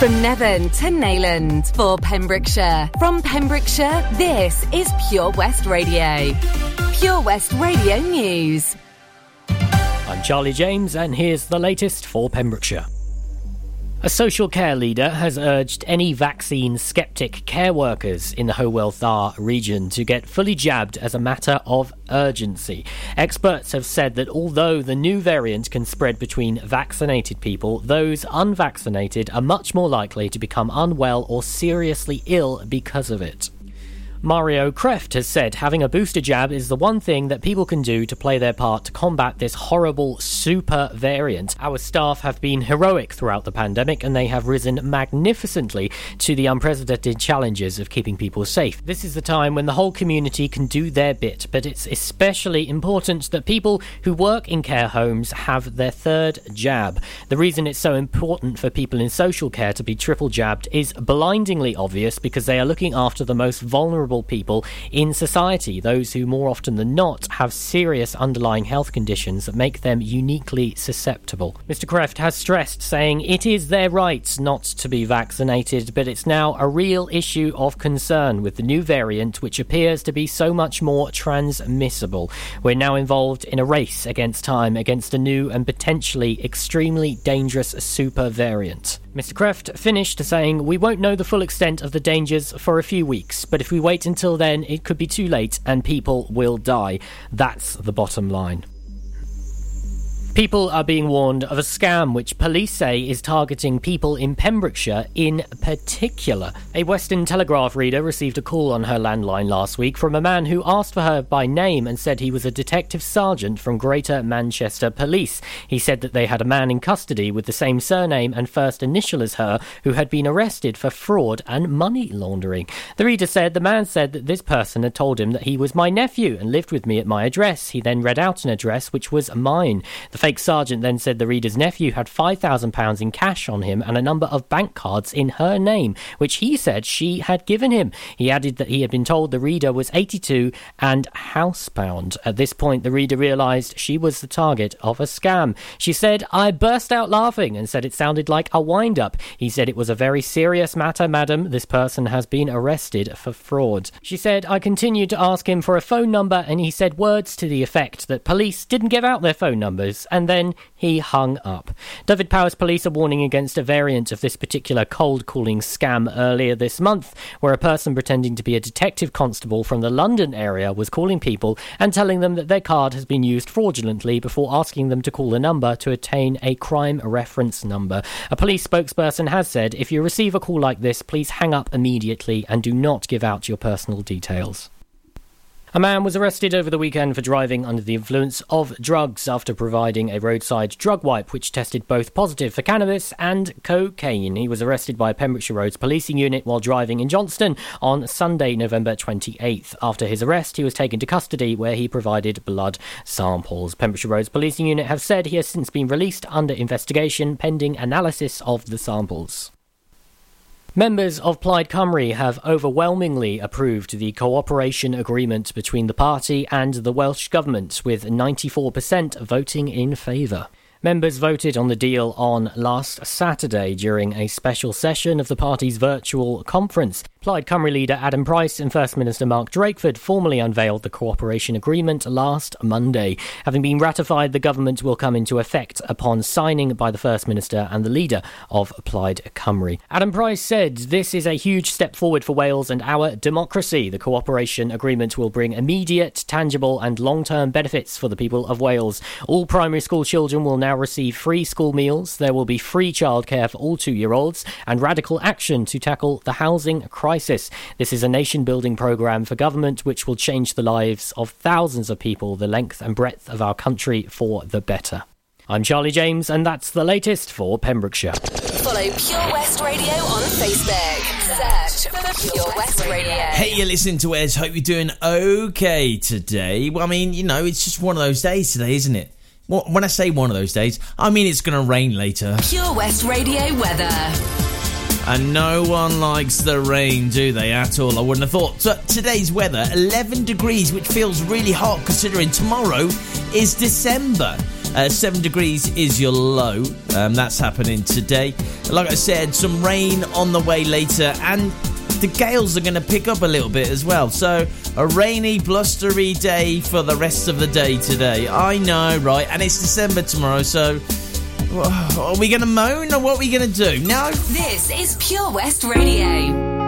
From Nevern to Neyland for Pembrokeshire. From Pembrokeshire, this is Pure West Radio. Pure West Radio News. I'm Charlie James, and here's the latest for Pembrokeshire. A social care leader has urged any vaccine skeptic care workers in the Hywel Dda region to get fully jabbed as a matter of urgency. Experts have said that although the new variant can spread between vaccinated people, those unvaccinated are much more likely to become unwell or seriously ill because of it. Mario Kreft has said having a booster jab is the one thing that people can do to play their part to combat this horrible super variant. Our staff have been heroic throughout the pandemic and they have risen magnificently to the unprecedented challenges of keeping people safe. This is the time when the whole community can do their bit, but it's especially important that people who work in care homes have their third jab. The reason it's so important for people in social care to be triple jabbed is blindingly obvious because they are looking after the most vulnerable vulnerable people in society, those who more often than not have serious underlying health conditions that make them uniquely susceptible. Mr. Kreft has stressed, saying it is their right not to be vaccinated, but it's now a real issue of concern with the new variant, which appears to be so much more transmissible. We're now involved in a race against time against a new and potentially extremely dangerous super variant. Mr. Kreft finished saying, We won't know the full extent of the dangers for a few weeks, but if we wait until then, it could be too late and people will die. That's the bottom line. People are being warned of a scam which police say is targeting people in Pembrokeshire in particular. A Western Telegraph reader received a call on her landline last week from a man who asked for her by name and said he was a detective sergeant from Greater Manchester Police. He said that they had a man in custody with the same surname and first initial as her who had been arrested for fraud and money laundering. The reader said the man said that this person had told him that he was my nephew and lived with me at my address. He then read out an address which was mine. The fake sergeant then said the reader's nephew had £5,000 in cash on him and a number of bank cards in her name, which he said she had given him. He added that he had been told the reader was 82 and housebound. At this point, the reader realised she was the target of a scam. She said, I burst out laughing and said it sounded like a wind up. He said it was a very serious matter, madam. This person has been arrested for fraud. She said, I continued to ask him for a phone number and he said words to the effect that police didn't give out their phone numbers and then he hung up. Dyfed-Powys police are warning against a variant of this particular cold calling scam earlier this month, where a person pretending to be a detective constable from the London area was calling people and telling them that their card has been used fraudulently before asking them to call a number to attain a crime reference number. A police spokesperson has said if you receive a call like this, please hang up immediately and do not give out your personal details. A man was arrested over the weekend for driving under the influence of drugs after providing a roadside drug wipe which tested both positive for cannabis and cocaine. He was arrested by Pembrokeshire Roads policing unit while driving in Johnston on Sunday, November 28th. After his arrest, he was taken to custody where he provided blood samples. Pembrokeshire Roads policing unit have said he has since been released under investigation pending analysis of the samples. Members of Plaid Cymru have overwhelmingly approved the cooperation agreement between the party and the Welsh Government, with 94% voting in favour. Members voted on the deal on last Saturday during a special session of the party's virtual conference. Plaid Cymru leader Adam Price and First Minister Mark Drakeford formally unveiled the cooperation agreement last Monday. Having been ratified, the government will come into effect upon signing by the First Minister and the leader of Plaid Cymru. Adam Price said, This is a huge step forward for Wales and our democracy. The cooperation agreement will bring immediate, tangible, and long term benefits for the people of Wales. All primary school children will now receive free school meals. There will be free childcare for all two year olds and radical action to tackle the housing crisis crisis. This is a nation building programme for government which will change the lives of thousands of people the length and breadth of our country for the better. I'm Charlie James, and that's the latest for Pembrokeshire. Follow Pure West Radio on Facebook. Search for Pure West Radio. Hey, you're listening to Wes. Hope you're doing okay today. Well, I mean, you know, it's just one of those days today, isn't it? Well, when I say one of those days, I mean it's going to rain later. Pure West Radio weather. And no one likes the rain, do they, at all? I wouldn't have thought. So today's weather 11 degrees, which feels really hot considering tomorrow is December. Uh, seven degrees is your low. Um, that's happening today. Like I said, some rain on the way later, and the gales are going to pick up a little bit as well. So, a rainy, blustery day for the rest of the day today. I know, right? And it's December tomorrow, so. Are we going to moan or what are we going to do? No. This is Pure West Radio.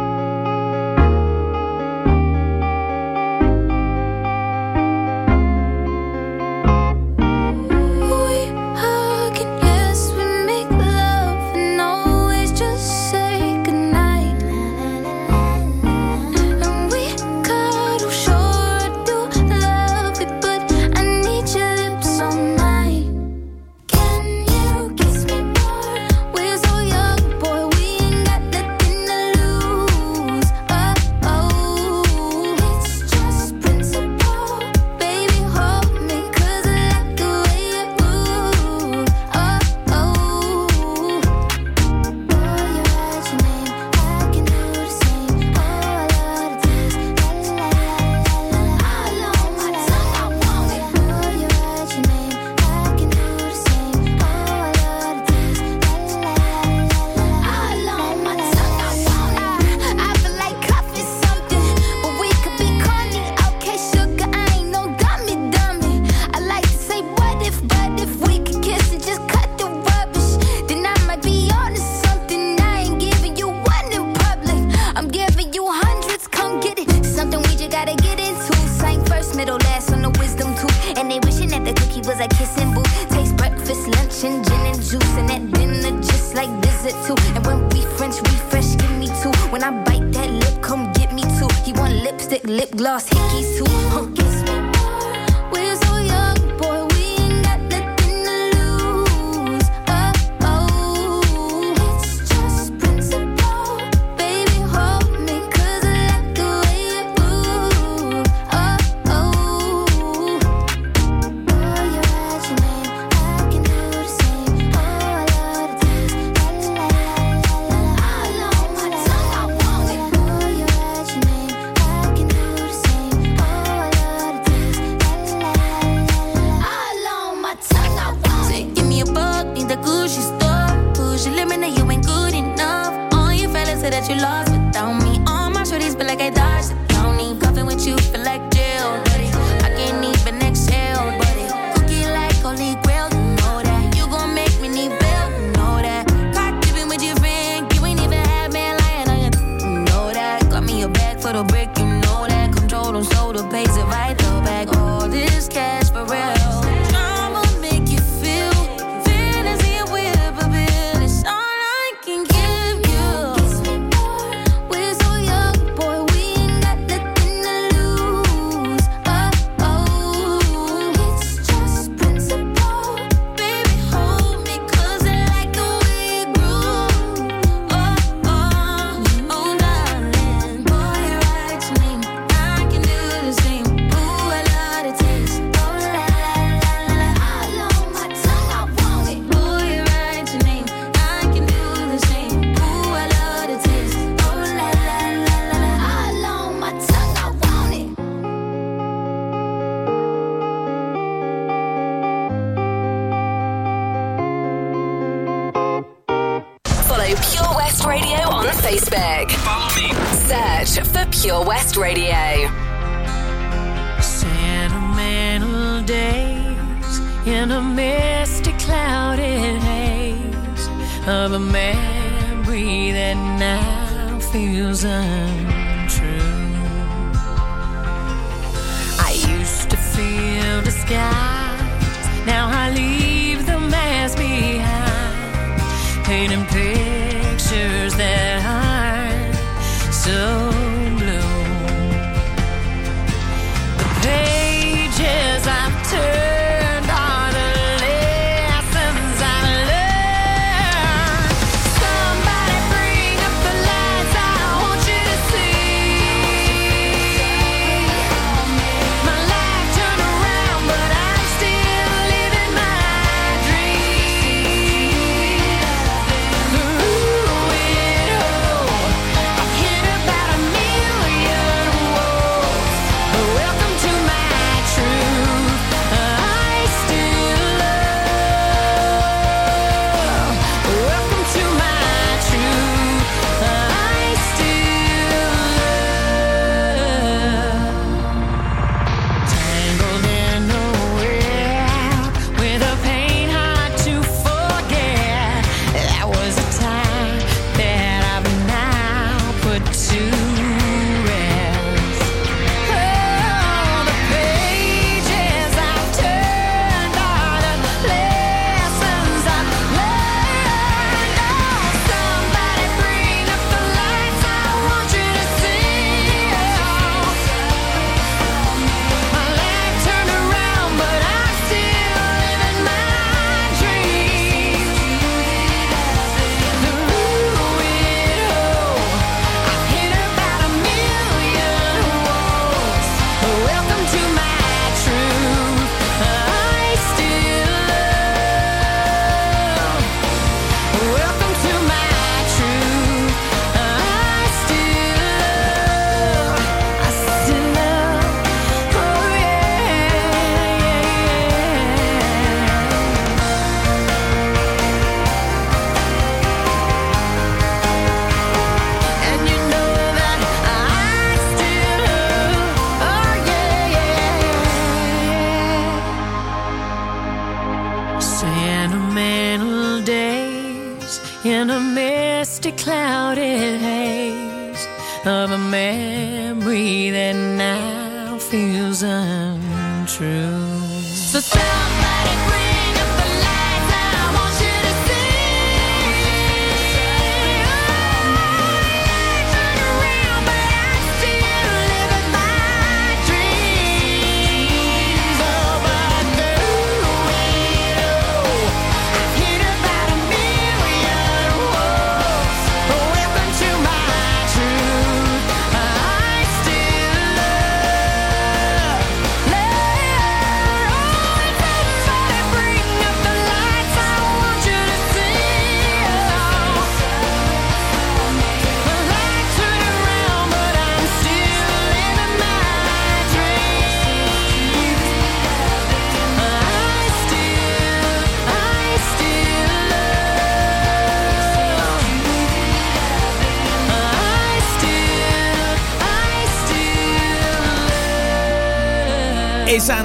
it'll break. You know that control don't slow the pace.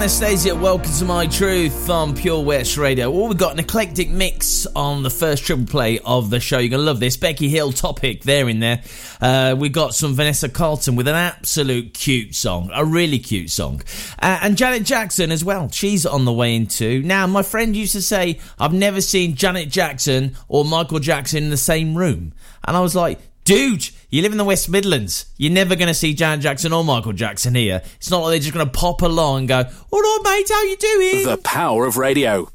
Anastasia. Welcome to My Truth on Pure West Radio. Well, we've got an eclectic mix on the first triple play of the show. You're going to love this. Becky Hill topic there in there. Uh, we got some Vanessa Carlton with an absolute cute song, a really cute song. Uh, and Janet Jackson as well. She's on the way in too. Now, my friend used to say, I've never seen Janet Jackson or Michael Jackson in the same room. And I was like, Dude, you live in the West Midlands. You're never going to see Janet Jackson or Michael Jackson here. It's not like they're just going to pop along and go, all right, mate, how you doing? The power of radio.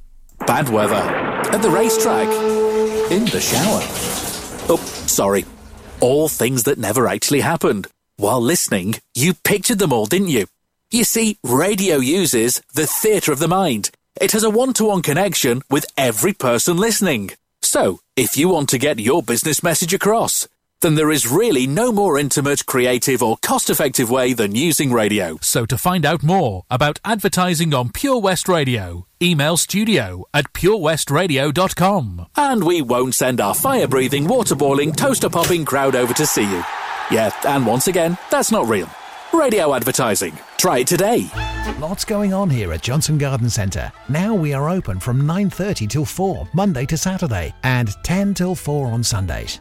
Bad weather. At the racetrack. In the shower. Oh, sorry. All things that never actually happened. While listening, you pictured them all, didn't you? You see, radio uses the theatre of the mind. It has a one to one connection with every person listening. So, if you want to get your business message across, then there is really no more intimate, creative, or cost effective way than using radio. So to find out more about advertising on Pure West Radio, email studio at purewestradio.com. And we won't send our fire breathing, water boiling, toaster popping crowd over to see you. Yeah, and once again, that's not real. Radio advertising. Try it today. Lots going on here at Johnston Garden Centre. Now we are open from 9:30 till 4 Monday to Saturday and 10 till 4 on Sundays.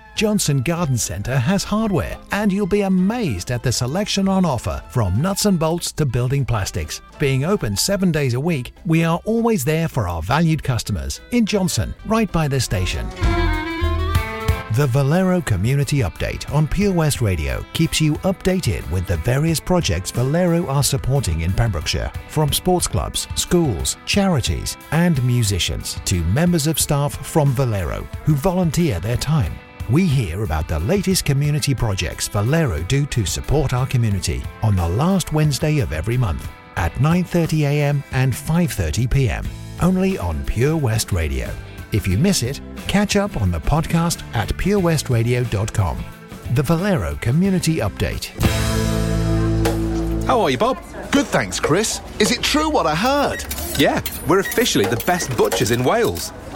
Johnston Garden Centre has hardware, and you'll be amazed at the selection on offer from nuts and bolts to building plastics. Being open seven days a week, we are always there for our valued customers in Johnston, right by the station. The Valero Community Update on Pure West Radio keeps you updated with the various projects Valero are supporting in Pembrokeshire, from sports clubs, schools, charities, and musicians to members of staff from Valero who volunteer their time. We hear about the latest community projects Valero do to support our community on the last Wednesday of every month at 9:30 a.m. and 5:30 p.m. only on Pure West Radio. If you miss it, catch up on the podcast at purewestradio.com. The Valero Community Update. How are you, Bob? Good, thanks, Chris. Is it true what I heard? Yeah, we're officially the best butchers in Wales.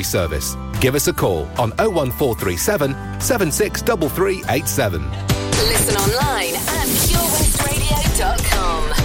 service. Give us a call on 01437 763387. Listen online at purewestradio.com.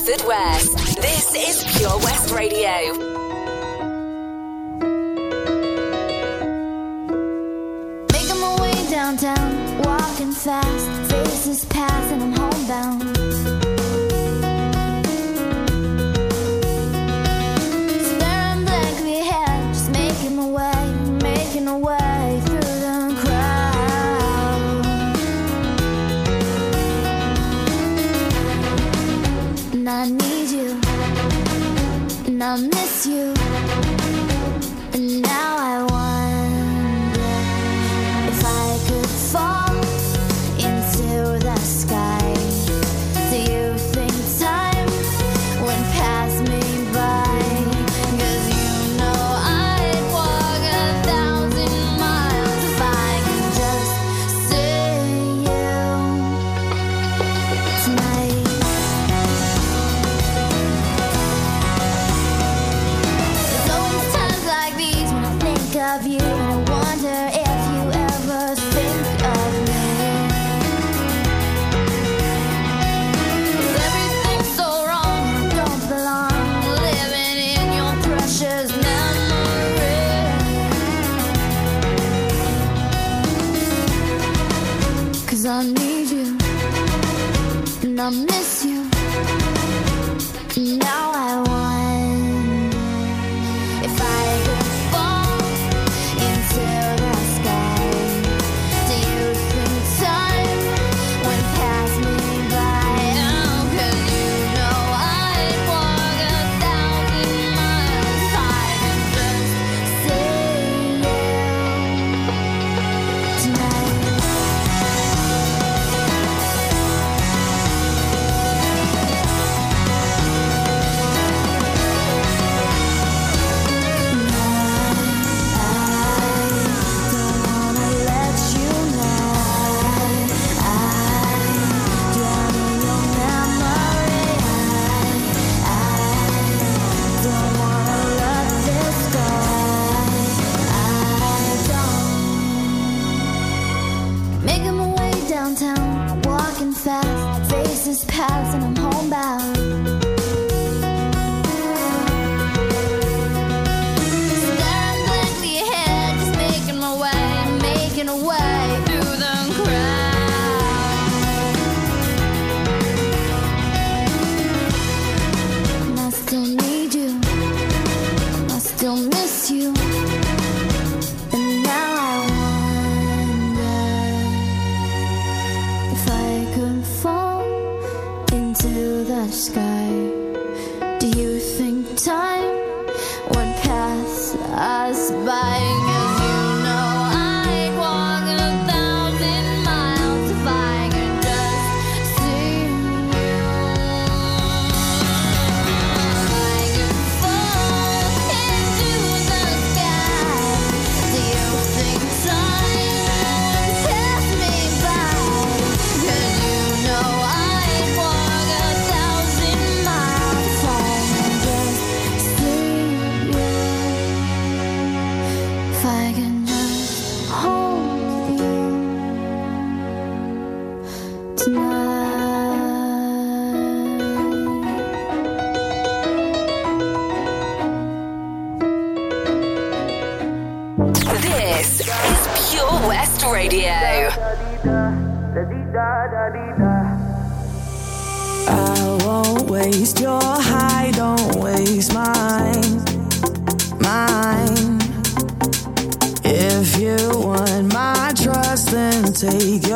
Haverfordwest. This is Pure West Radio. Making my way downtown, walking fast, faces pass, and I'm homebound. you.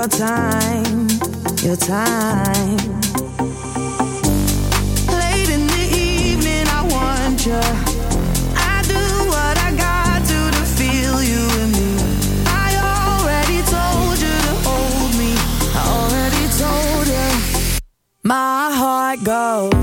your time, your time. Late in the evening, I want you. I do what I got to to feel you me. I already told you to hold me. I already told you. My heart goes.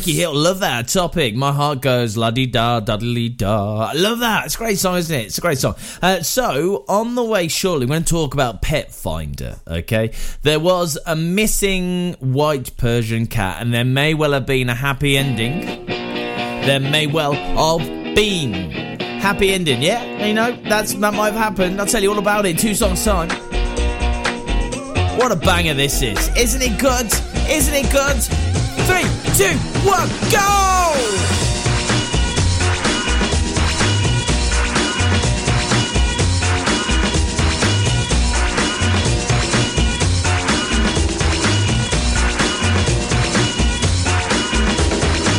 Becky Hill, love that topic. My heart goes la di da, da di da. Love that. It's a great song, isn't it? It's a great song. Uh, so, on the way shortly, we're going to talk about Pet Finder, okay? There was a missing white Persian cat, and there may well have been a happy ending. There may well have been. Happy ending, yeah? You know, that's that might have happened. I'll tell you all about it two songs time. What a banger this is. Isn't it good? Isn't it good? two, one, go!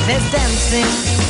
There's dancing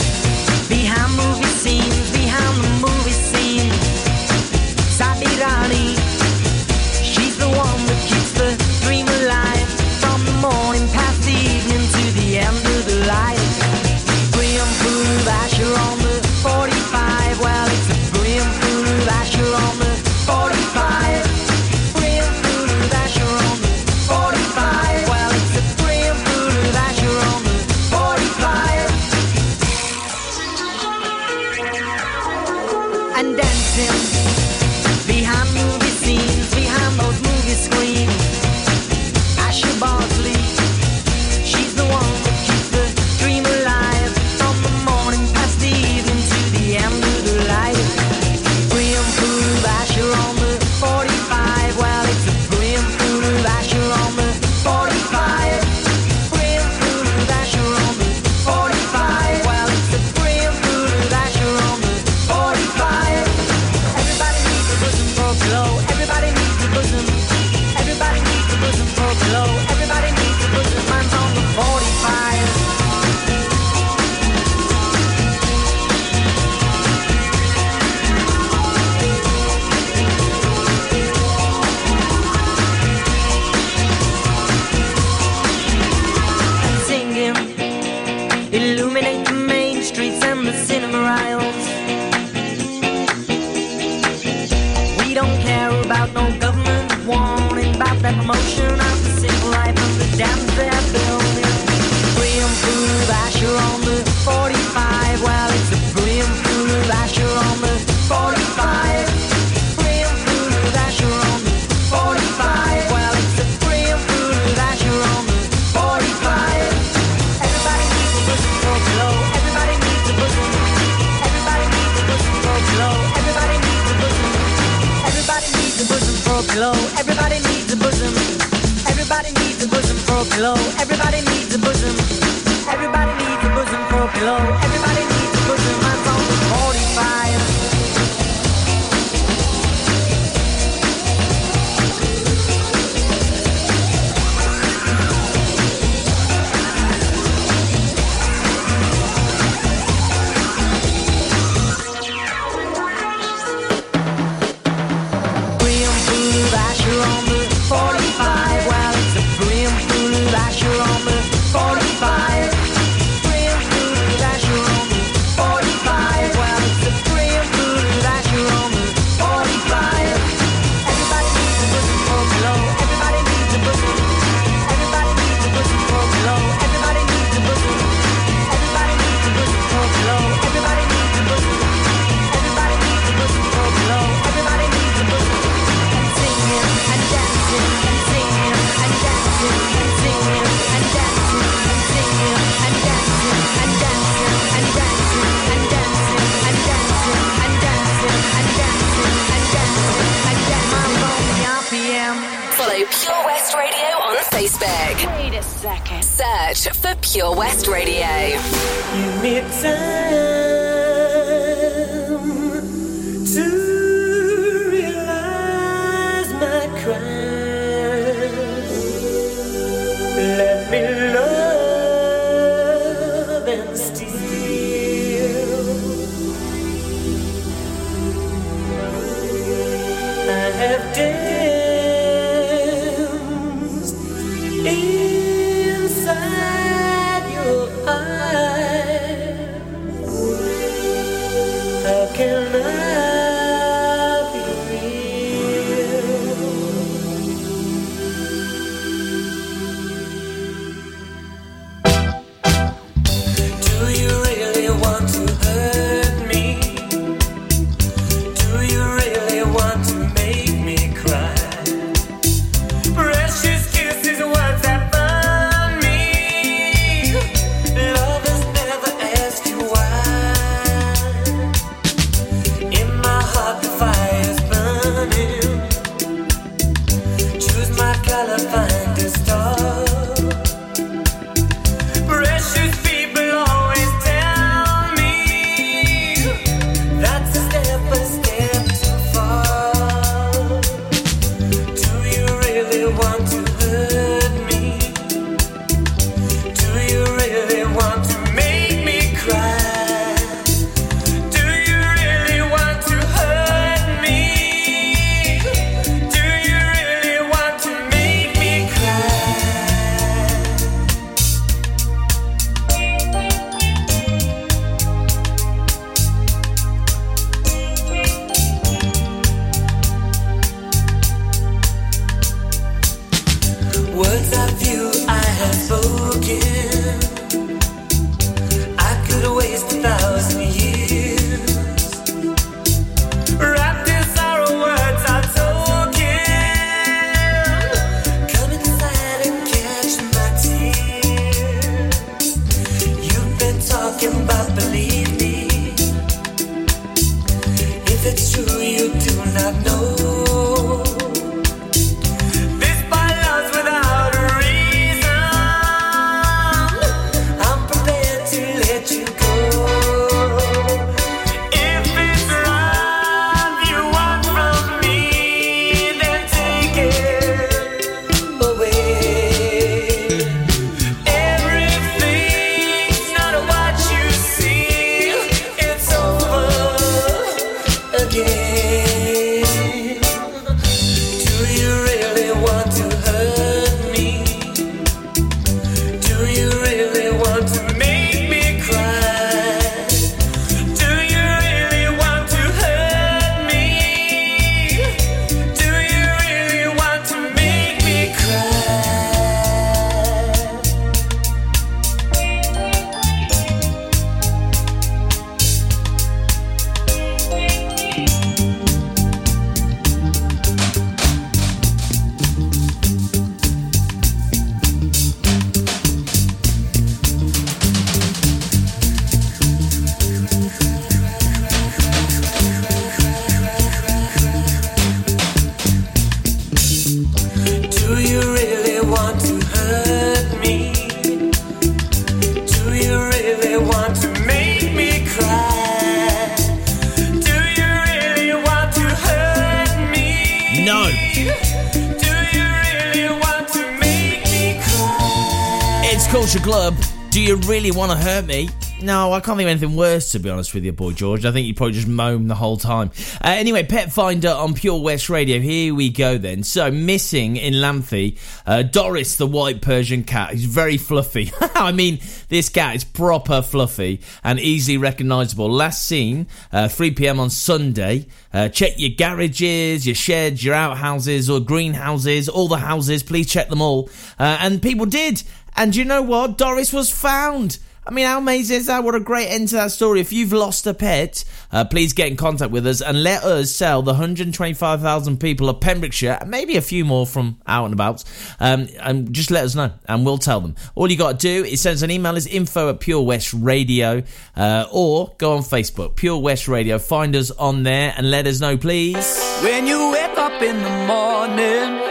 hurt me? No, I can't think of anything worse, to be honest with you, boy George. I think you probably just moan the whole time. Uh, anyway, Pet Finder on Pure West Radio. Here we go then. So, missing in Lamphey, uh, Doris, the white Persian cat. He's very fluffy. I mean, this cat is proper fluffy and easily recognisable. Last seen, uh, 3 pm on Sunday. Uh, check your garages, your sheds, your outhouses or greenhouses, all the houses. Please check them all. Uh, and people did. And you know what? Doris was found. I mean, how amazing is that? What a great end to that story. If you've lost a pet, uh, please get in contact with us and let us sell the 125,000 people of Pembrokeshire, and maybe a few more from out and about, um, and just let us know and we'll tell them. All you got to do is send us an email, is info at Pure West Radio, uh, or go on Facebook, Pure West Radio. Find us on there and let us know, please. When you wake up in the morning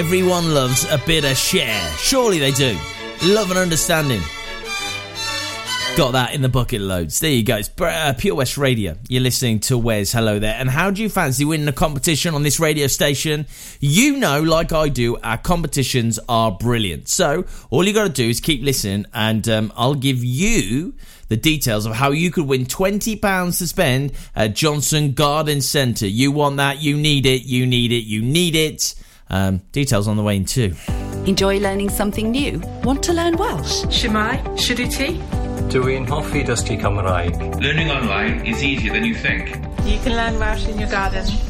Everyone loves a bit of share. Surely they do. Love and understanding. Got that in the bucket loads. There you go. It's uh, Pure West Radio. You're listening to Wes. Hello there. And how do you fancy winning a competition on this radio station? You know, like I do, our competitions are brilliant. So all you got to do is keep listening, and um, I'll give you the details of how you could win £20 to spend at Johnston Garden Centre. You want that? You need it. You need it. You need it. Um, details on the way in too. Enjoy learning something new? Want to learn Welsh? Shwmae, Shuduti? Dwi'n hoffi dysgu Cymraeg. Learning online is easier than you think. You can learn Welsh in your garden.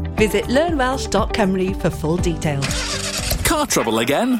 Visit learnwelsh.com for full details. Car trouble again?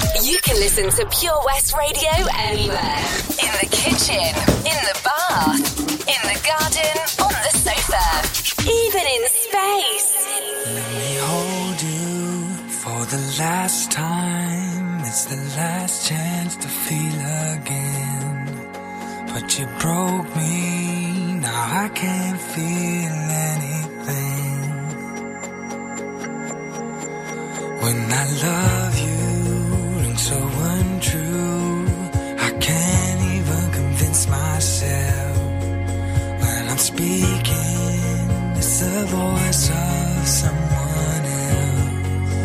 You can listen to Pure West Radio anywhere. In the kitchen, in the bath, in the garden, on the sofa, even in space. Let me hold you for the last time. It's the last chance to feel again. But you broke me, now I can't feel anything. When I love you, so untrue. I can't even convince myself. When I'm speaking, it's the voice of someone else.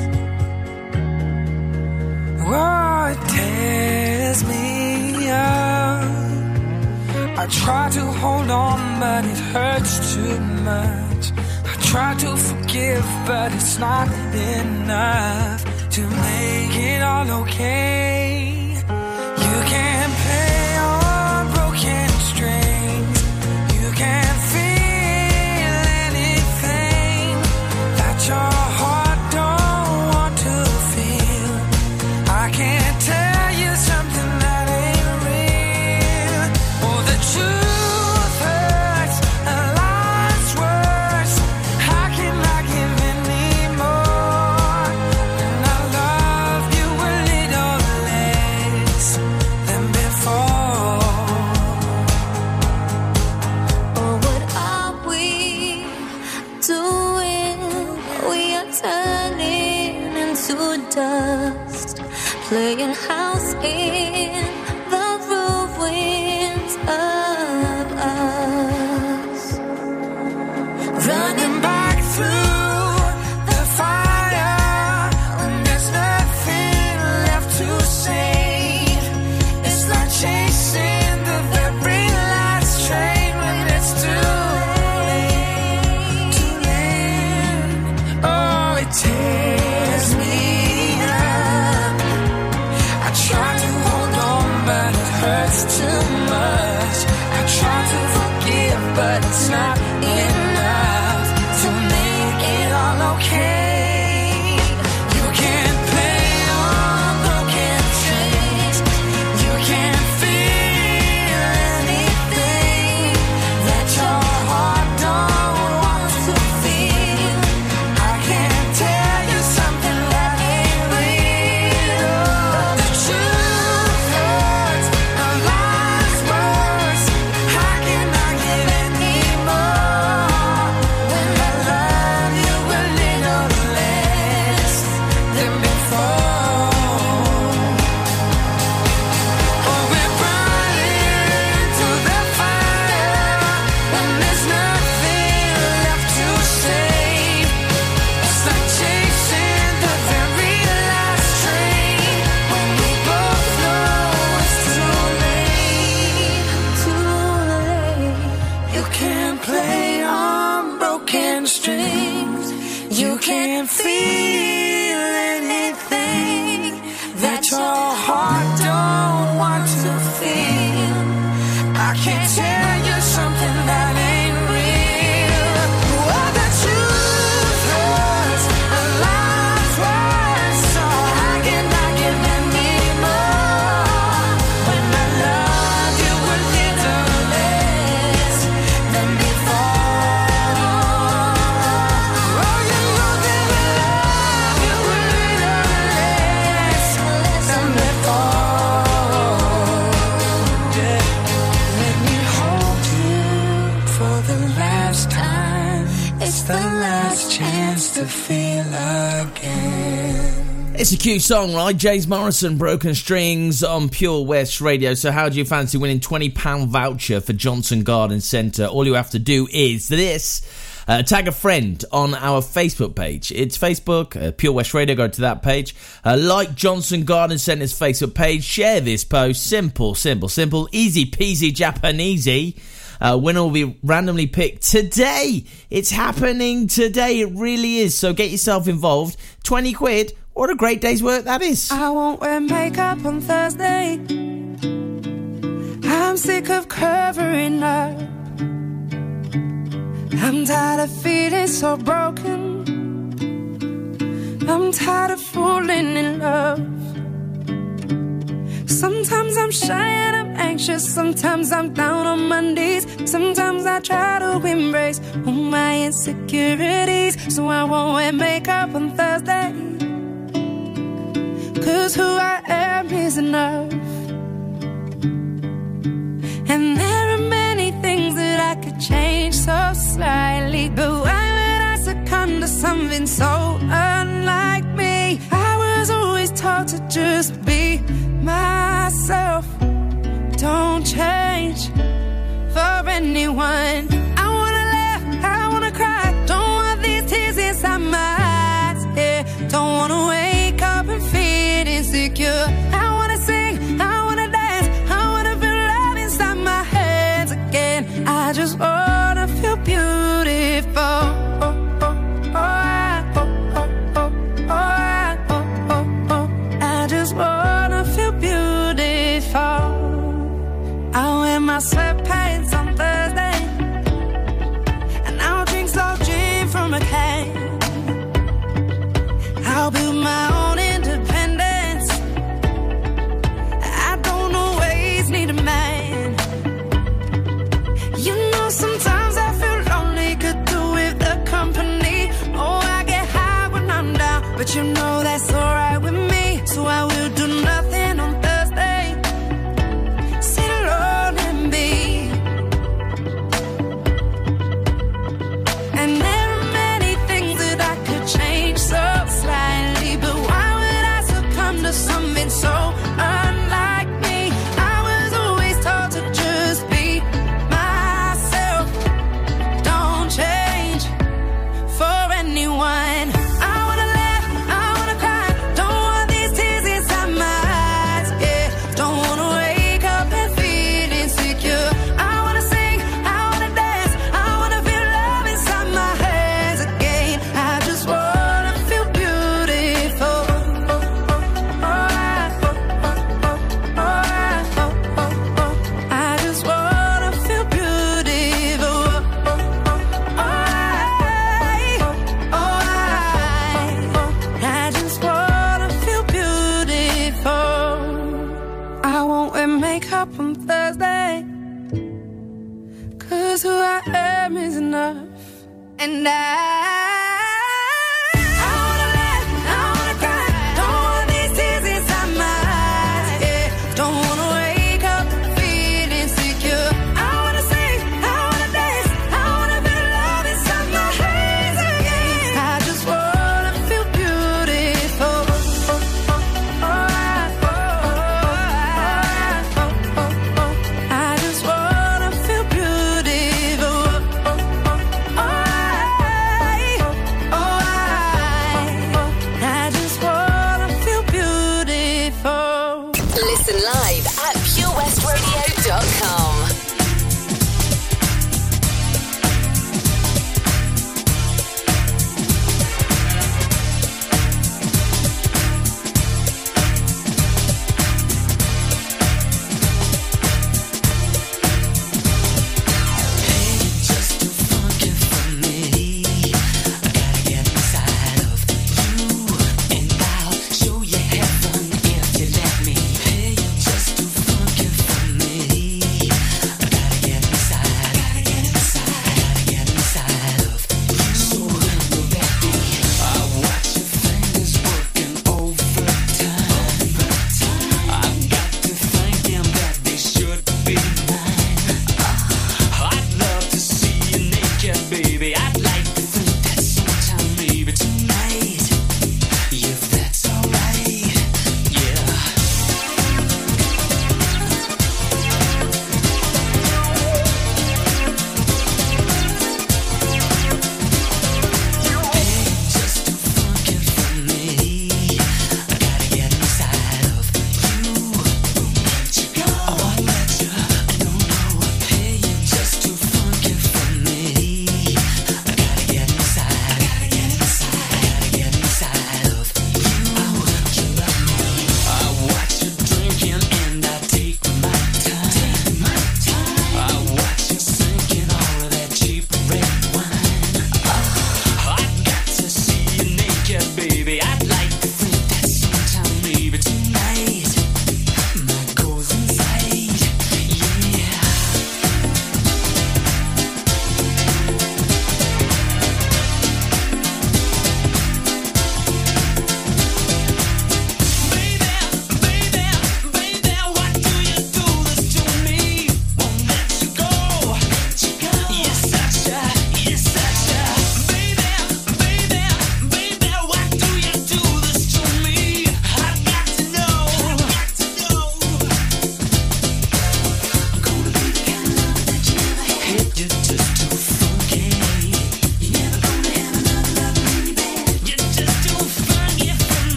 Oh, it tears me up. I try to hold on, but it hurts too much. I try to forgive, but it's not enough to make it all okay. playing house in It's a cute song, right? James Morrison, Broken Strings on Pure West Radio. So, how do you fancy winning £20 voucher for Johnston Garden Centre? All you have to do is this. Uh, tag a friend on our Facebook page. It's Facebook, uh, Pure West Radio. Go to that page. Uh, like Johnston Garden Centre's Facebook page. Share this post. Simple, simple, simple. Easy peasy Japanesey. Uh, winner will be randomly picked today. It's happening today. It really is. So get yourself involved. 20 quid. What a great day's work that is. I won't wear makeup on Thursday. I'm sick of covering up. I'm tired of feeling so broken. I'm tired of falling in love. Sometimes I'm shy and I'm anxious. Sometimes I'm down on my knees. Sometimes I try to embrace all my insecurities. So I won't wear makeup on Thursday. Cause who I am is enough. And there are many things that I could change so slightly. But why would I succumb to something so unlike me? I was always taught to just be myself. Don't change for anyone.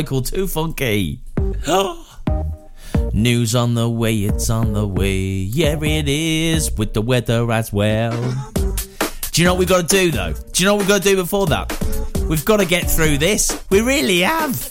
Michael, too funky. News on the way, it's on the way. Yeah, it is, with the weather as well. Do you know what we've got to do, though? Do you know what we've got to do before that? We've got to get through this. We really have.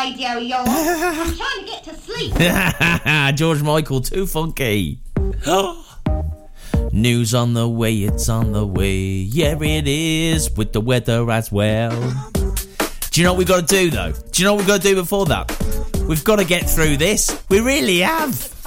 radio, y'all. I'm trying to get to sleep. George Michael, too funky. News on the way, it's on the way. Yeah, it is, with the weather as well. Do you know what we've got to do, though? Do you know what we've got to do before that? We've got to get through this. We really have.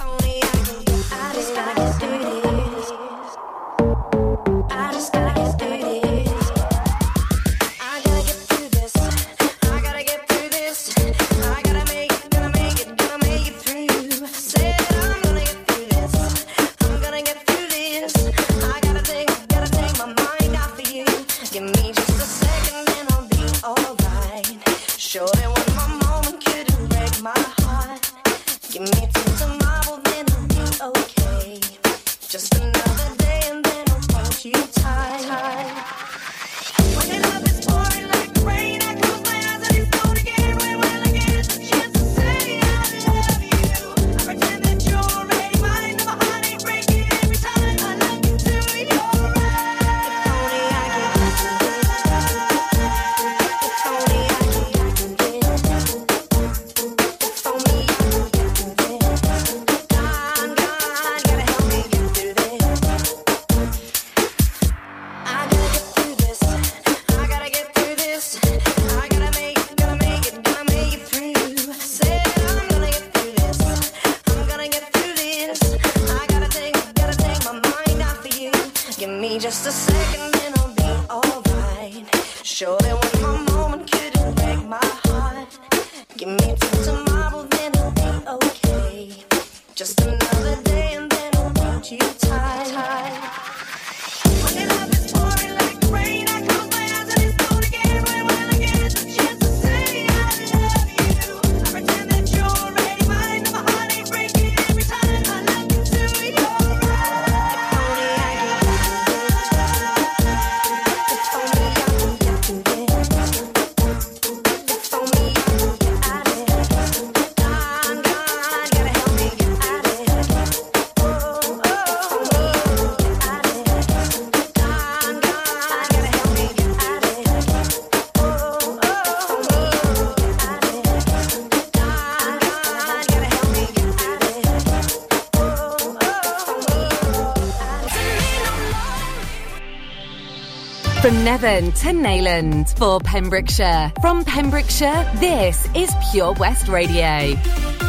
Nevern to Neyland for Pembrokeshire. From Pembrokeshire, this is Pure West Radio.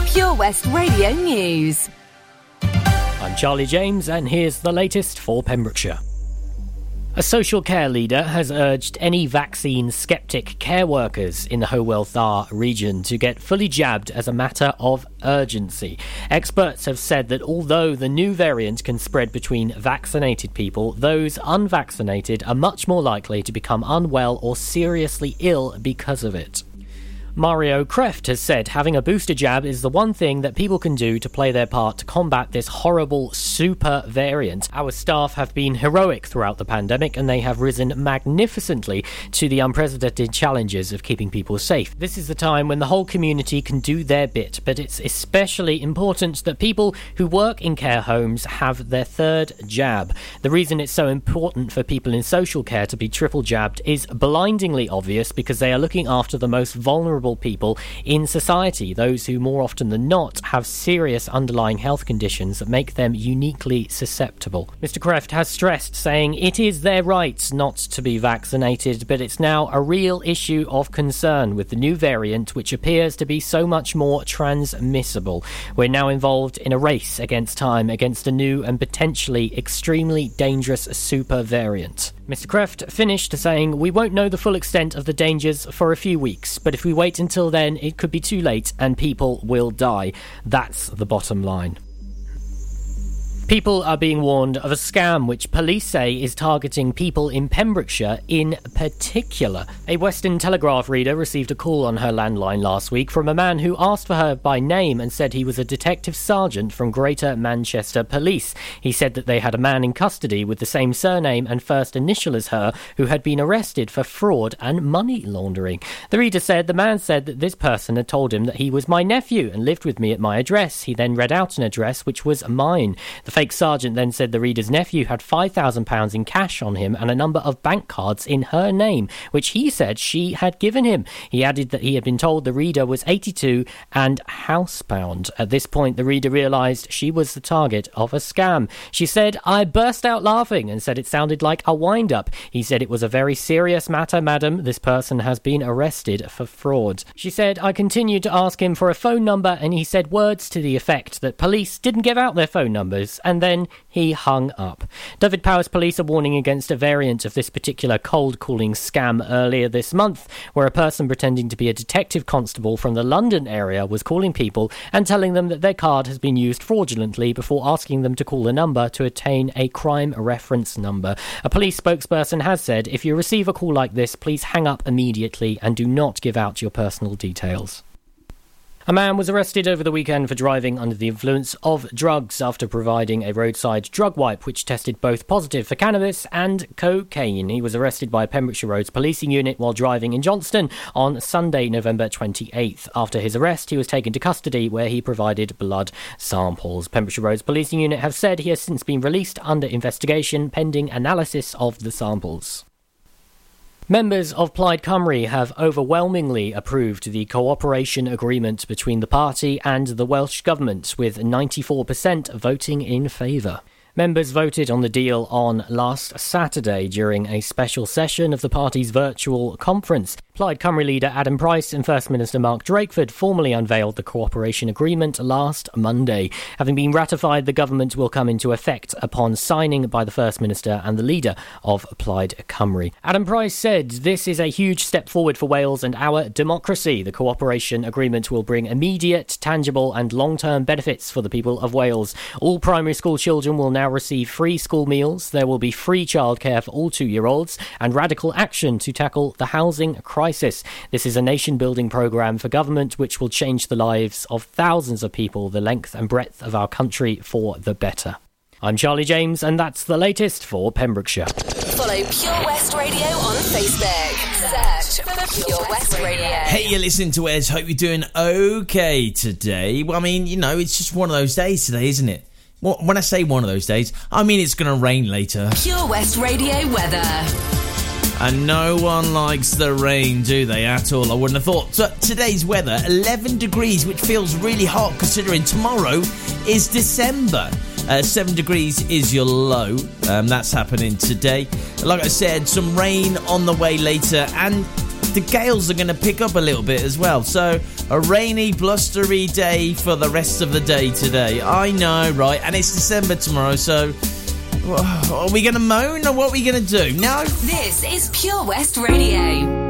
Pure West Radio News. I'm Charlie James, and here's the latest for Pembrokeshire. A social care leader has urged any vaccine skeptic care workers in the Hywel Dda region to get fully jabbed as a matter of urgency. Experts have said that although the new variant can spread between vaccinated people, those unvaccinated are much more likely to become unwell or seriously ill because of it. Mario Kreft has said having a booster jab is the one thing that people can do to play their part to combat this horrible super variant. Our staff have been heroic throughout the pandemic and they have risen magnificently to the unprecedented challenges of keeping people safe. This is the time when the whole community can do their bit, but it's especially important that people who work in care homes have their third jab. The reason it's so important for people in social care to be triple jabbed is blindingly obvious because they are looking after the most vulnerable people in society, those who more often than not have serious underlying health conditions that make them uniquely susceptible. Mr. Kreft has stressed, saying it is their right not to be vaccinated, but it's now a real issue of concern with the new variant, which appears to be so much more transmissible. We're now involved in a race against time against a new and potentially extremely dangerous super variant. Mr. Kreft finished saying, We won't know the full extent of the dangers for a few weeks, but if we wait until then, it could be too late and people will die. That's the bottom line. People are being warned of a scam which police say is targeting people in Pembrokeshire in particular. A Western Telegraph reader received a call on her landline last week from a man who asked for her by name and said he was a detective sergeant from Greater Manchester Police. He said that they had a man in custody with the same surname and first initial as her who had been arrested for fraud and money laundering. The reader said the man said that this person had told him that he was my nephew and lived with me at my address. He then read out an address which was mine. The fake sergeant then said the reader's nephew had £5,000 in cash on him and a number of bank cards in her name, which he said she had given him. He added that he had been told the reader was 82 and housebound. At this point, the reader realised she was the target of a scam. She said, I burst out laughing and said it sounded like a wind up. He said it was a very serious matter, madam. This person has been arrested for fraud. She said, I continued to ask him for a phone number and he said words to the effect that police didn't give out their phone numbers and then he hung up. Dyfed-Powys police are warning against a variant of this particular cold calling scam earlier this month, where a person pretending to be a detective constable from the London area was calling people and telling them that their card has been used fraudulently before asking them to call a number to attain a crime reference number. A police spokesperson has said if you receive a call like this, please hang up immediately and do not give out your personal details. A man was arrested over the weekend for driving under the influence of drugs after providing a roadside drug wipe which tested both positive for cannabis and cocaine. He was arrested by Pembrokeshire Roads policing unit while driving in Johnston on Sunday, November 28th. After his arrest, he was taken to custody where he provided blood samples. Pembrokeshire Roads policing unit have said he has since been released under investigation pending analysis of the samples. Members of Plaid Cymru have overwhelmingly approved the cooperation agreement between the party and the Welsh Government, with 94% voting in favour. Members voted on the deal on last Saturday during a special session of the party's virtual conference. Plaid Cymru leader Adam Price and First Minister Mark Drakeford formally unveiled the cooperation agreement last Monday. Having been ratified, the government will come into effect upon signing by the First Minister and the leader of Plaid Cymru. Adam Price said, This is a huge step forward for Wales and our democracy. The cooperation agreement will bring immediate, tangible, and long term benefits for the people of Wales. All primary school children will now receive free school meals. There will be free childcare for all two year olds and radical action to tackle the housing crisis. This is a nation building programme for government which will change the lives of thousands of people the length and breadth of our country for the better. I'm Charlie James, and that's the latest for Pembrokeshire. Follow Pure West Radio on Facebook. Search for Pure West Radio. Hey, you're listening to Wes. Hope you're doing okay today. Well, I mean, you know, it's just one of those days today, isn't it? Well, when I say one of those days, I mean it's going to rain later. Pure West Radio weather. And no one likes the rain, do they, at all? I wouldn't have thought. So today's weather 11 degrees, which feels really hot considering tomorrow is December. Uh, 7 degrees is your low. Um, that's happening today. Like I said, some rain on the way later, and the gales are going to pick up a little bit as well. So, a rainy, blustery day for the rest of the day today. I know, right? And it's December tomorrow, so. Are we going to moan or what are we going to do? No. This is Pure West Radio.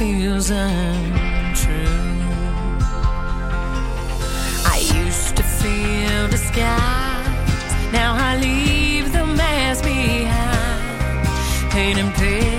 feels untrue. I used to feel the sky, now I leave the mask behind. Pain and pain.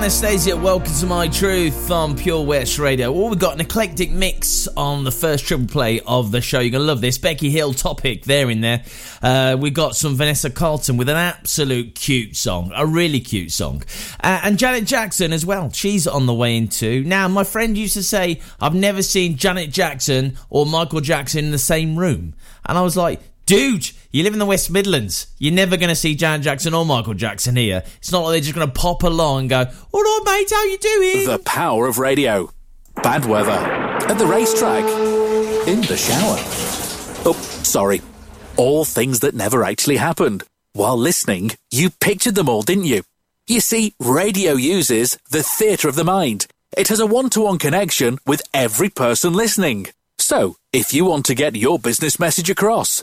Anastasia. Welcome to My Truth on Pure West Radio. Well, we've got an eclectic mix on the first triple play of the show. You're going to love this. Becky Hill topic there in there. Uh, we got some Vanessa Carlton with an absolute cute song, a really cute song. Uh, and Janet Jackson as well. She's on the way in too. Now, my friend used to say, I've never seen Janet Jackson or Michael Jackson in the same room. And I was like, Dude, you live in the West Midlands. You're never going to see Janet Jackson or Michael Jackson here. It's not like they're just going to pop along and go, all right, mate, how you doing? The power of radio. Bad weather. At the racetrack. In the shower. Oh, sorry. All things that never actually happened. While listening, you pictured them all, didn't you? You see, radio uses the theatre of the mind. It has a one to one connection with every person listening. So, if you want to get your business message across,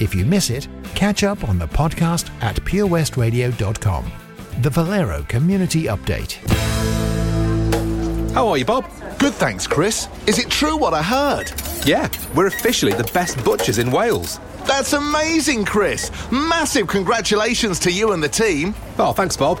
If you miss it, catch up on the podcast at purewestradio.com. The Valero Community Update. How are you, Bob? Good, thanks, Chris. Is it true what I heard? Yeah, we're officially the best butchers in Wales. That's amazing, Chris. Massive congratulations to you and the team. Oh, thanks, Bob.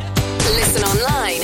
Listen online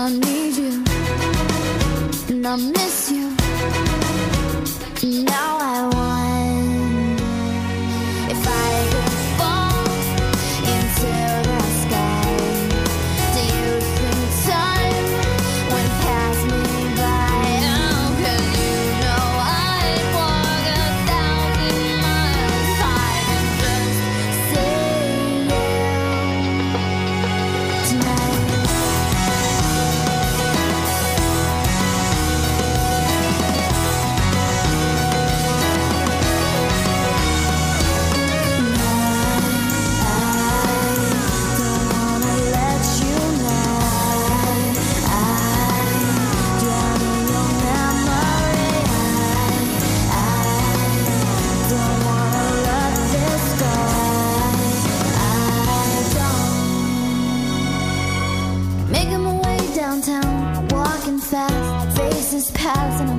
I need you, and I miss you. Now house and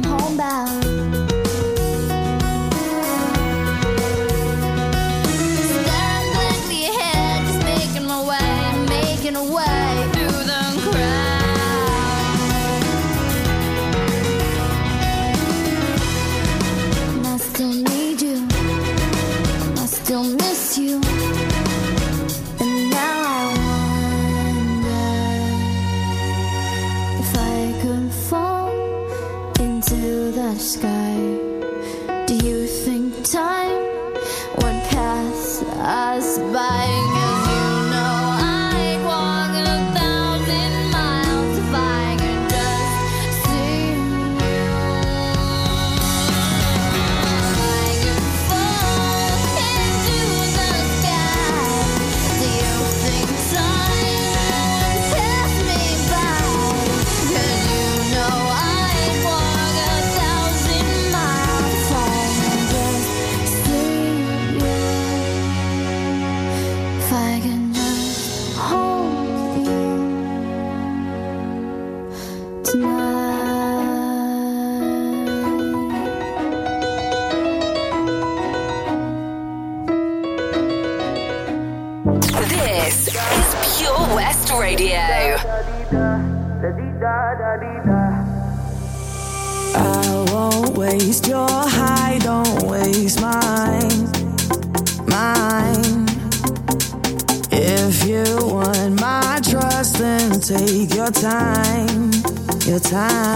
time.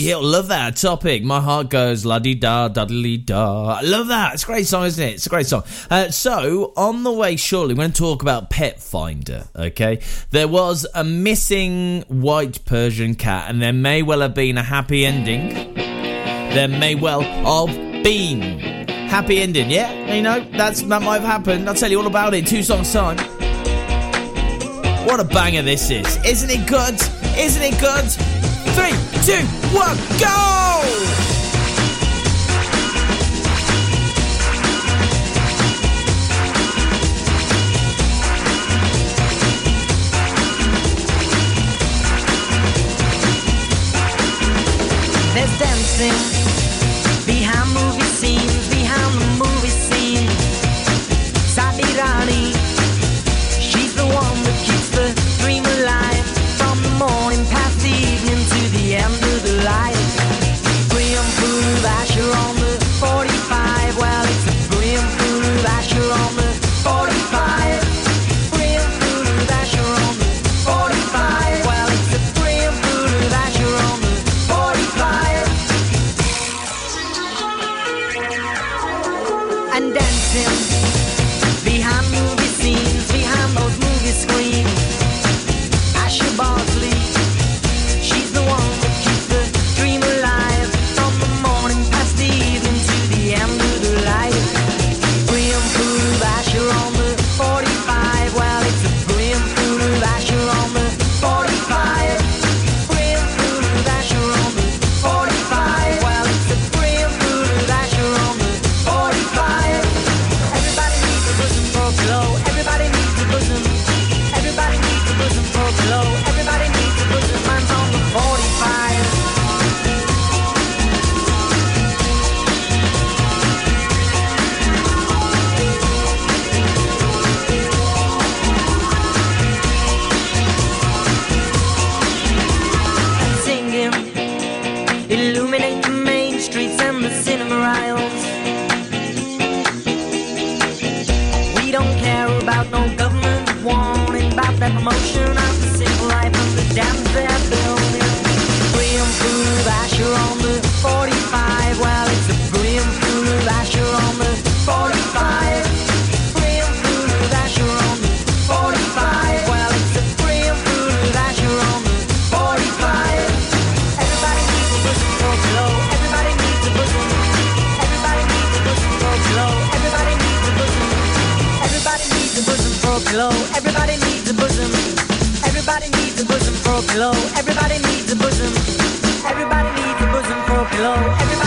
Becky Hill, love that topic. My heart goes la di da, da da. Love that. It's a great song, isn't it? It's a great song. Uh, so, on the way shortly, we're going to talk about Pet Finder, okay? There was a missing white Persian cat, and there may well have been a happy ending. There may well have been happy ending. Yeah, you know that's that might have happened. I'll tell you all about it. in Two songs time. What a banger this is! Isn't it good? Isn't it good? Three two, one, go! There's dancing behind Everybody needs a bosom for a pillow. Everybody needs a bosom. Everybody needs a bosom for a pillow. Everybody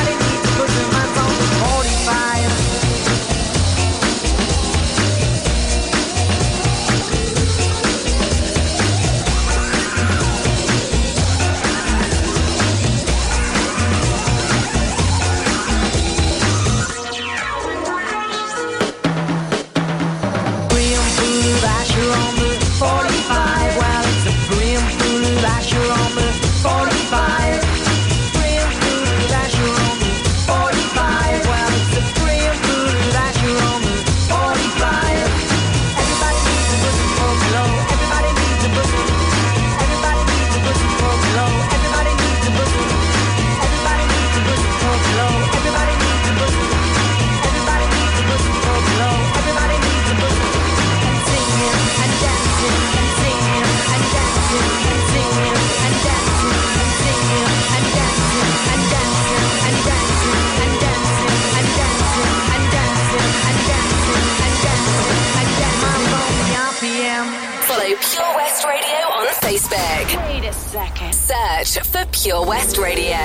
Pure West Radio.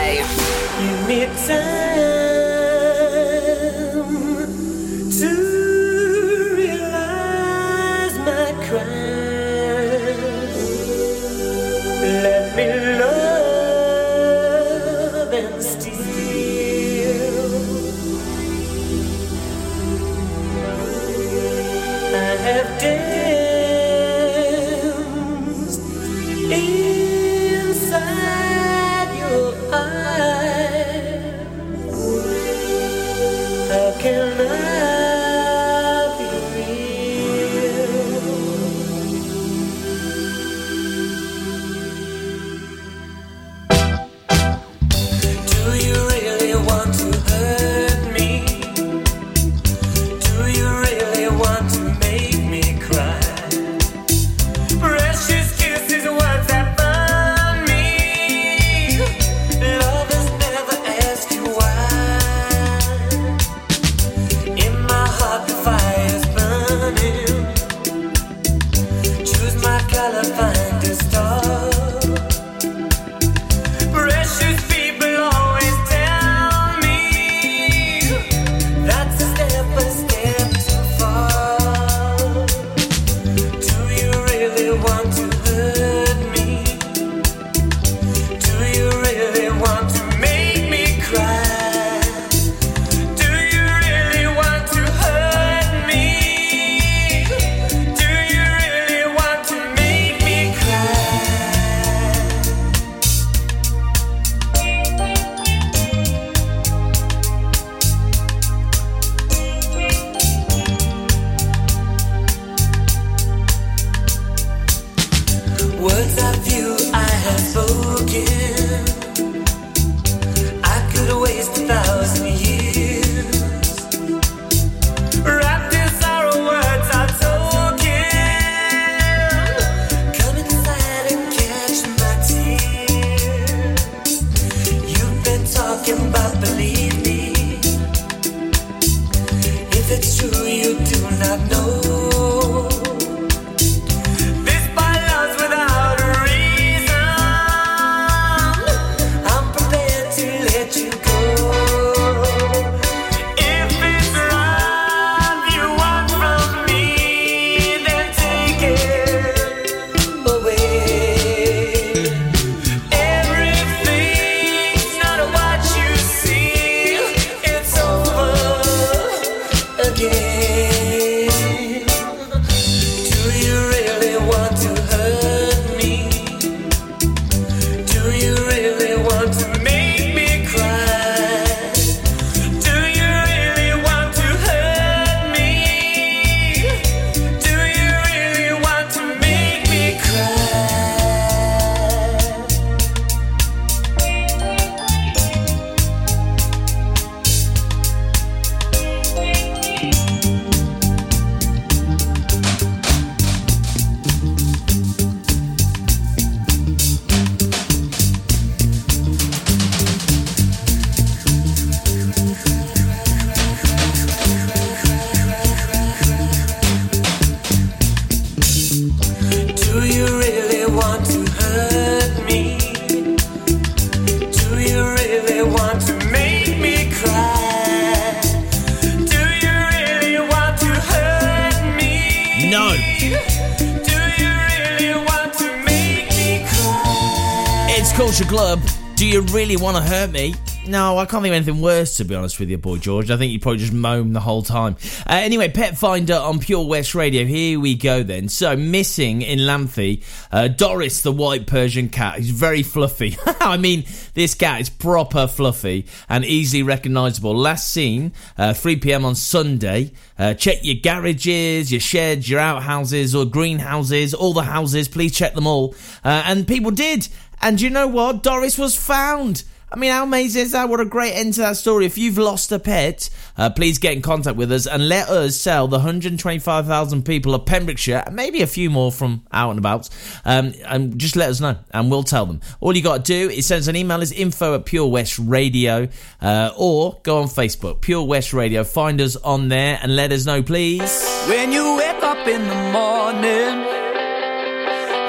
Can't think of anything worse, to be honest with you, boy George. I think you probably just moan the whole time. Uh, anyway, Pet Finder on Pure West Radio. Here we go then. So, missing in Lanthe, uh, Doris, the white Persian cat. He's very fluffy. I mean, this cat is proper fluffy and easily recognisable. Last seen, uh, 3 pm on Sunday. Uh, check your garages, your sheds, your outhouses or greenhouses, all the houses. Please check them all. Uh, and people did. And you know what? Doris was found. I mean, how amazing is that? What a great end to that story. If you've lost a pet, uh, please get in contact with us and let us sell the 125,000 people of Pembrokeshire, and maybe a few more from out and about, um, and just let us know and we'll tell them. All you got to do is send us an email is info at Pure West Radio uh, or go on Facebook, Pure West Radio. Find us on there and let us know, please. When you wake up in the morning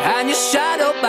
and you're shadowed by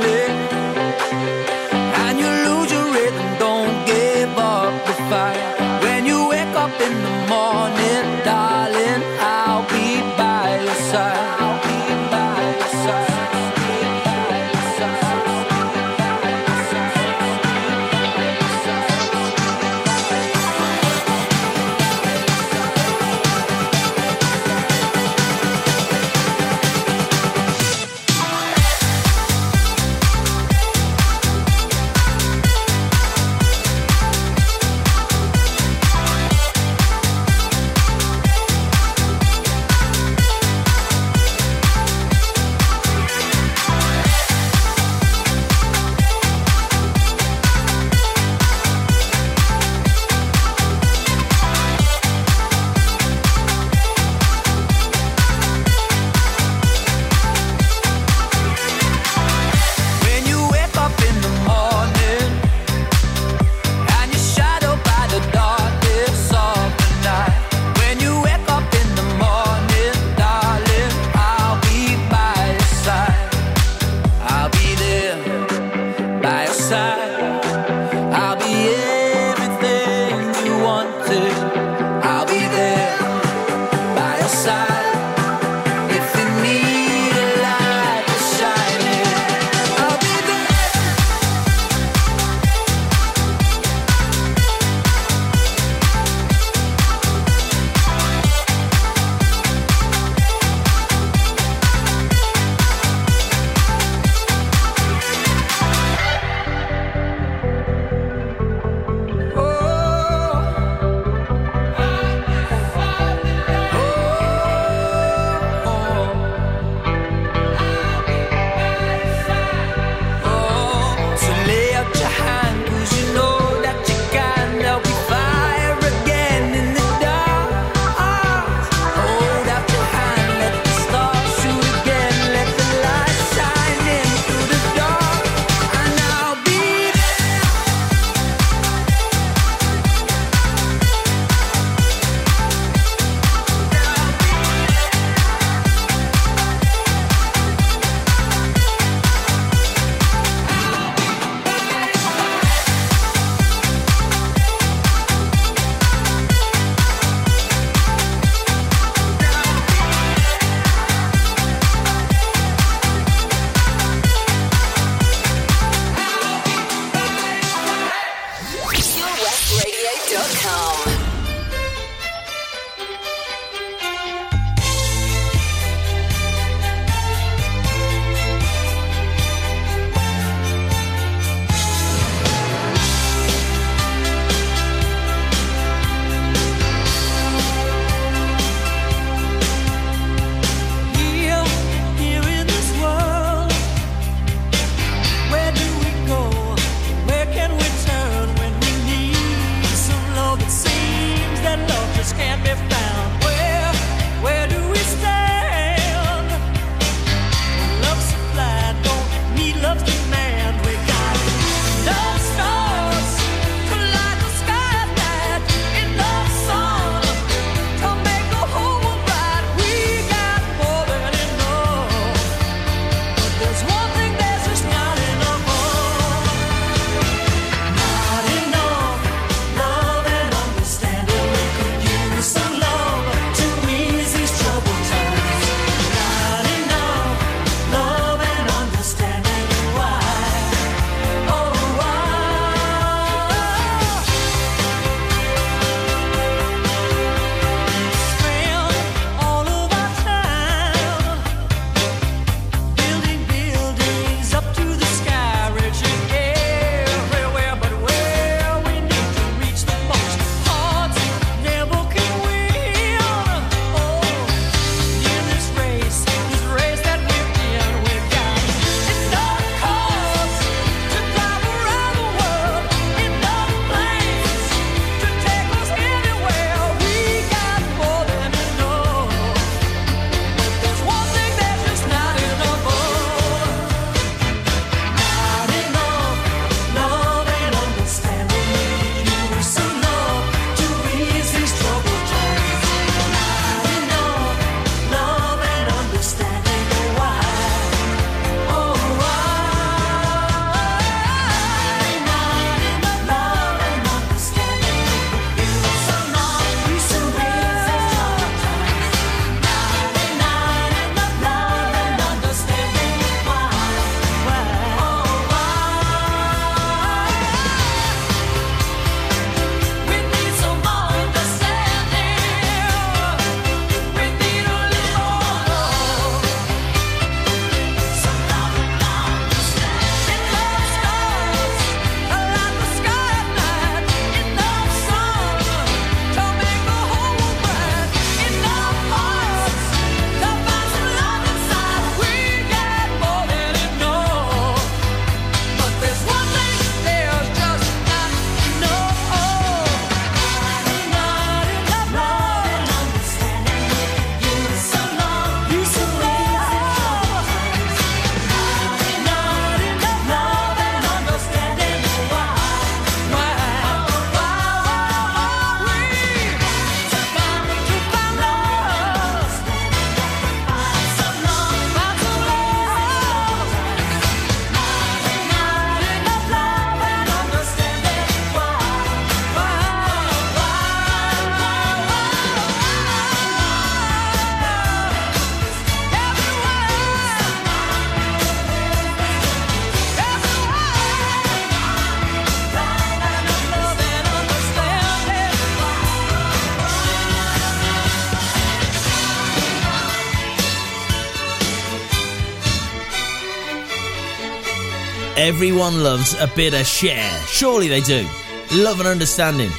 Everyone loves a bit of share. Surely they do. Love and understanding.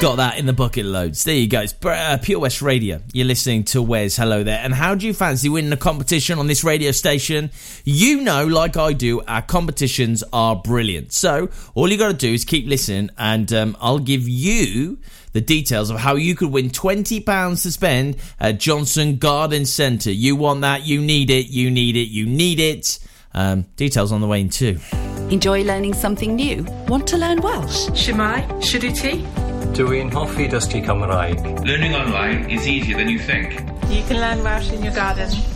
Got that in the bucket loads. There you go. It's uh, Pure West Radio. You're listening to Wes. Hello there. And how do you fancy winning a competition on this radio station? You know, like I do, our competitions are brilliant. So all you got to do is keep listening, and um, I'll give you the details of how you could win £20 to spend at Johnston Garden Centre. You want that? You need it. You need it. You need it. Um, details on the way in too. Enjoy learning something new? Want to learn Welsh? Shwmae, Shuduti. Dwi'n hoffi dysgu Cymraeg. Learning online is easier than you think. You can learn Welsh in your garden.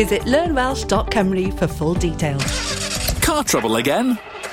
Visit learnwelsh.com for full details. Car trouble again?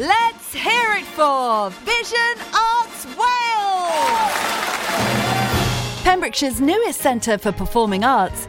Let's hear it for Vision Arts Wales! Pembrokeshire's newest centre for performing arts,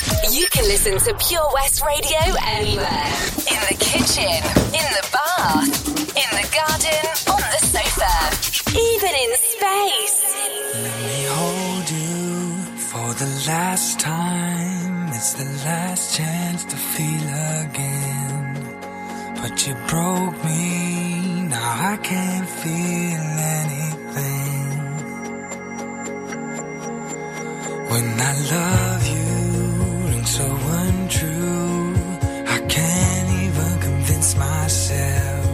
You can listen to Pure West Radio anywhere. In the kitchen, in the bath, in the garden, on the sofa, even in space. Let me hold you for the last time. It's the last chance to feel again. But you broke me, now I can't feel anything. When I love you, so untrue, I can't even convince myself.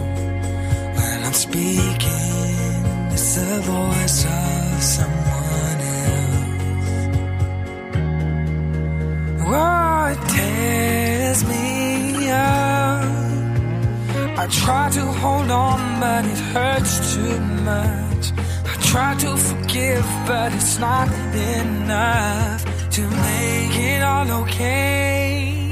When I'm speaking, it's the voice of someone else. Oh, it tears me up. I try to hold on, but it hurts too much. I try to forgive, but it's not enough to make it all okay.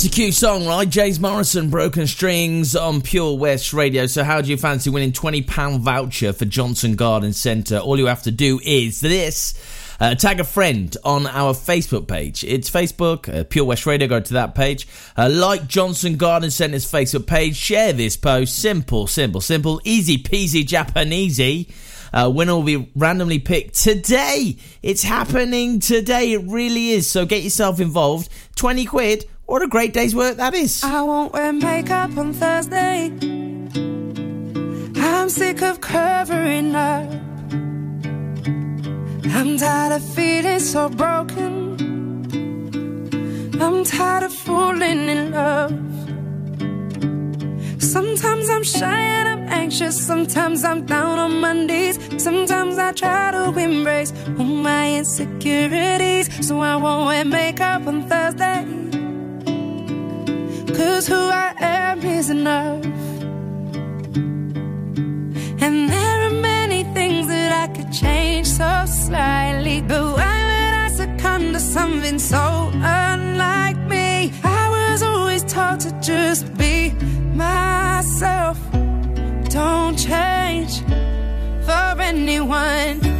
It's a cute song, right? James Morrison, Broken Strings on Pure West Radio. So, how do you fancy winning £20 voucher for Johnston Garden Centre? All you have to do is this. Uh, tag a friend on our Facebook page. It's Facebook, uh, Pure West Radio. Go to that page. Uh, like Johnston Garden Centre's Facebook page. Share this post. Simple, simple, simple. Easy peasy Japanesey. Uh, winner will be randomly picked today. It's happening today. It really is. So get yourself involved. 20 quid. What a great day's work that is. I won't wear makeup on Thursday. I'm sick of covering up. I'm tired of feeling so broken. I'm tired of falling in love. Sometimes I'm shy and I'm anxious. Sometimes I'm down on my knees. Sometimes I try to embrace all my insecurities. So I won't wear makeup on Thursday. Cause who I am is enough. And there are many things that I could change so slightly. But why would I succumb to something so unlike me? I was always taught to just be myself. Don't change for anyone.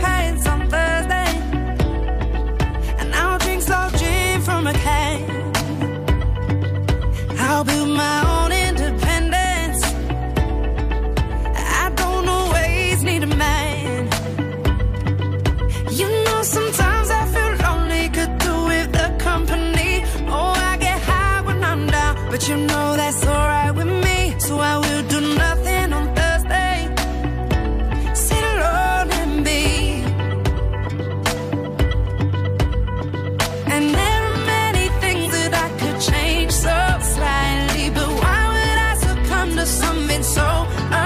coming so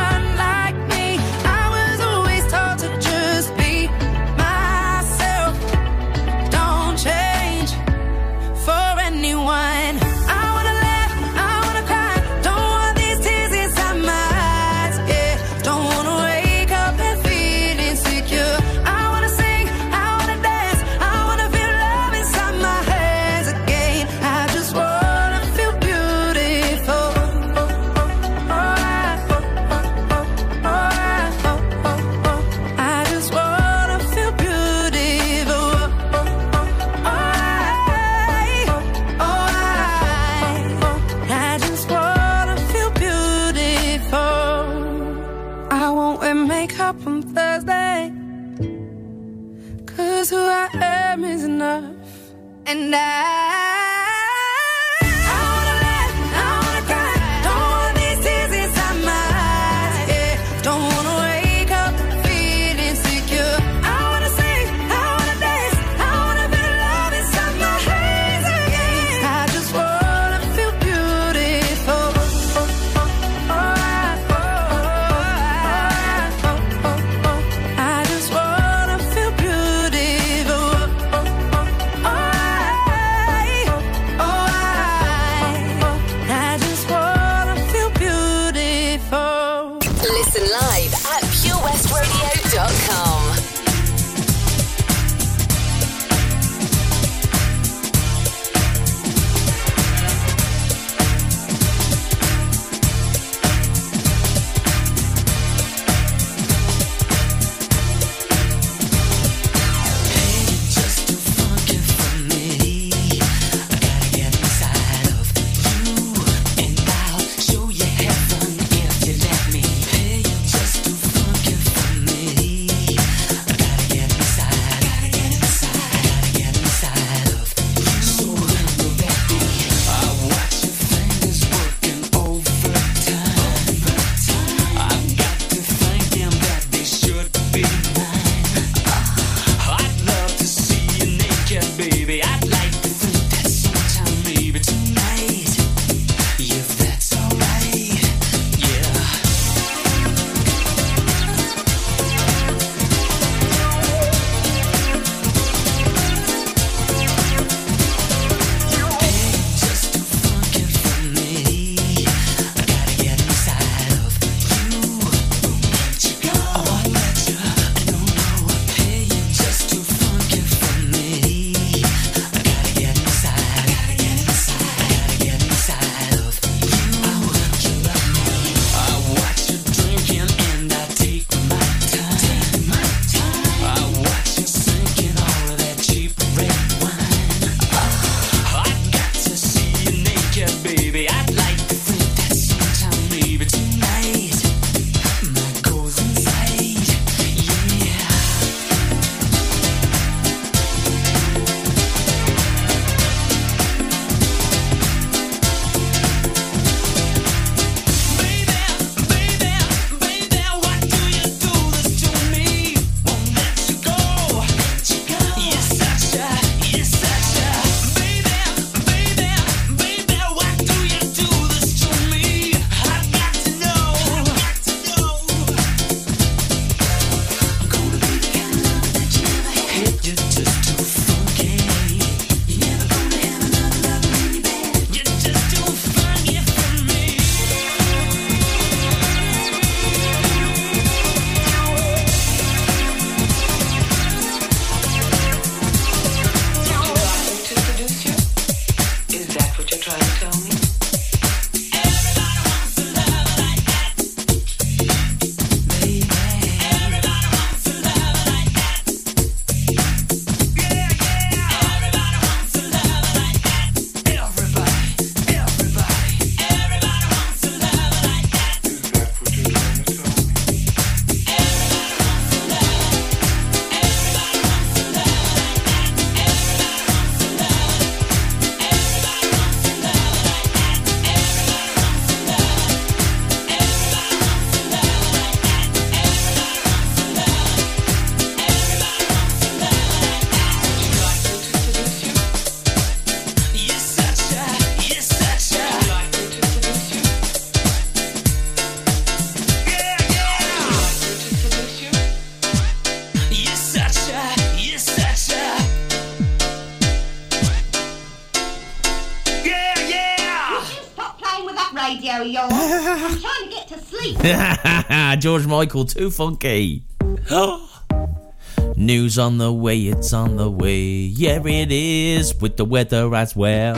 Michael, too funky. News on the way, it's on the way. Yeah, it is with the weather as well.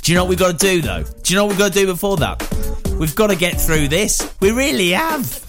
Do you know what we've got to do though? Do you know what we've got to do before that? We've got to get through this. We really have.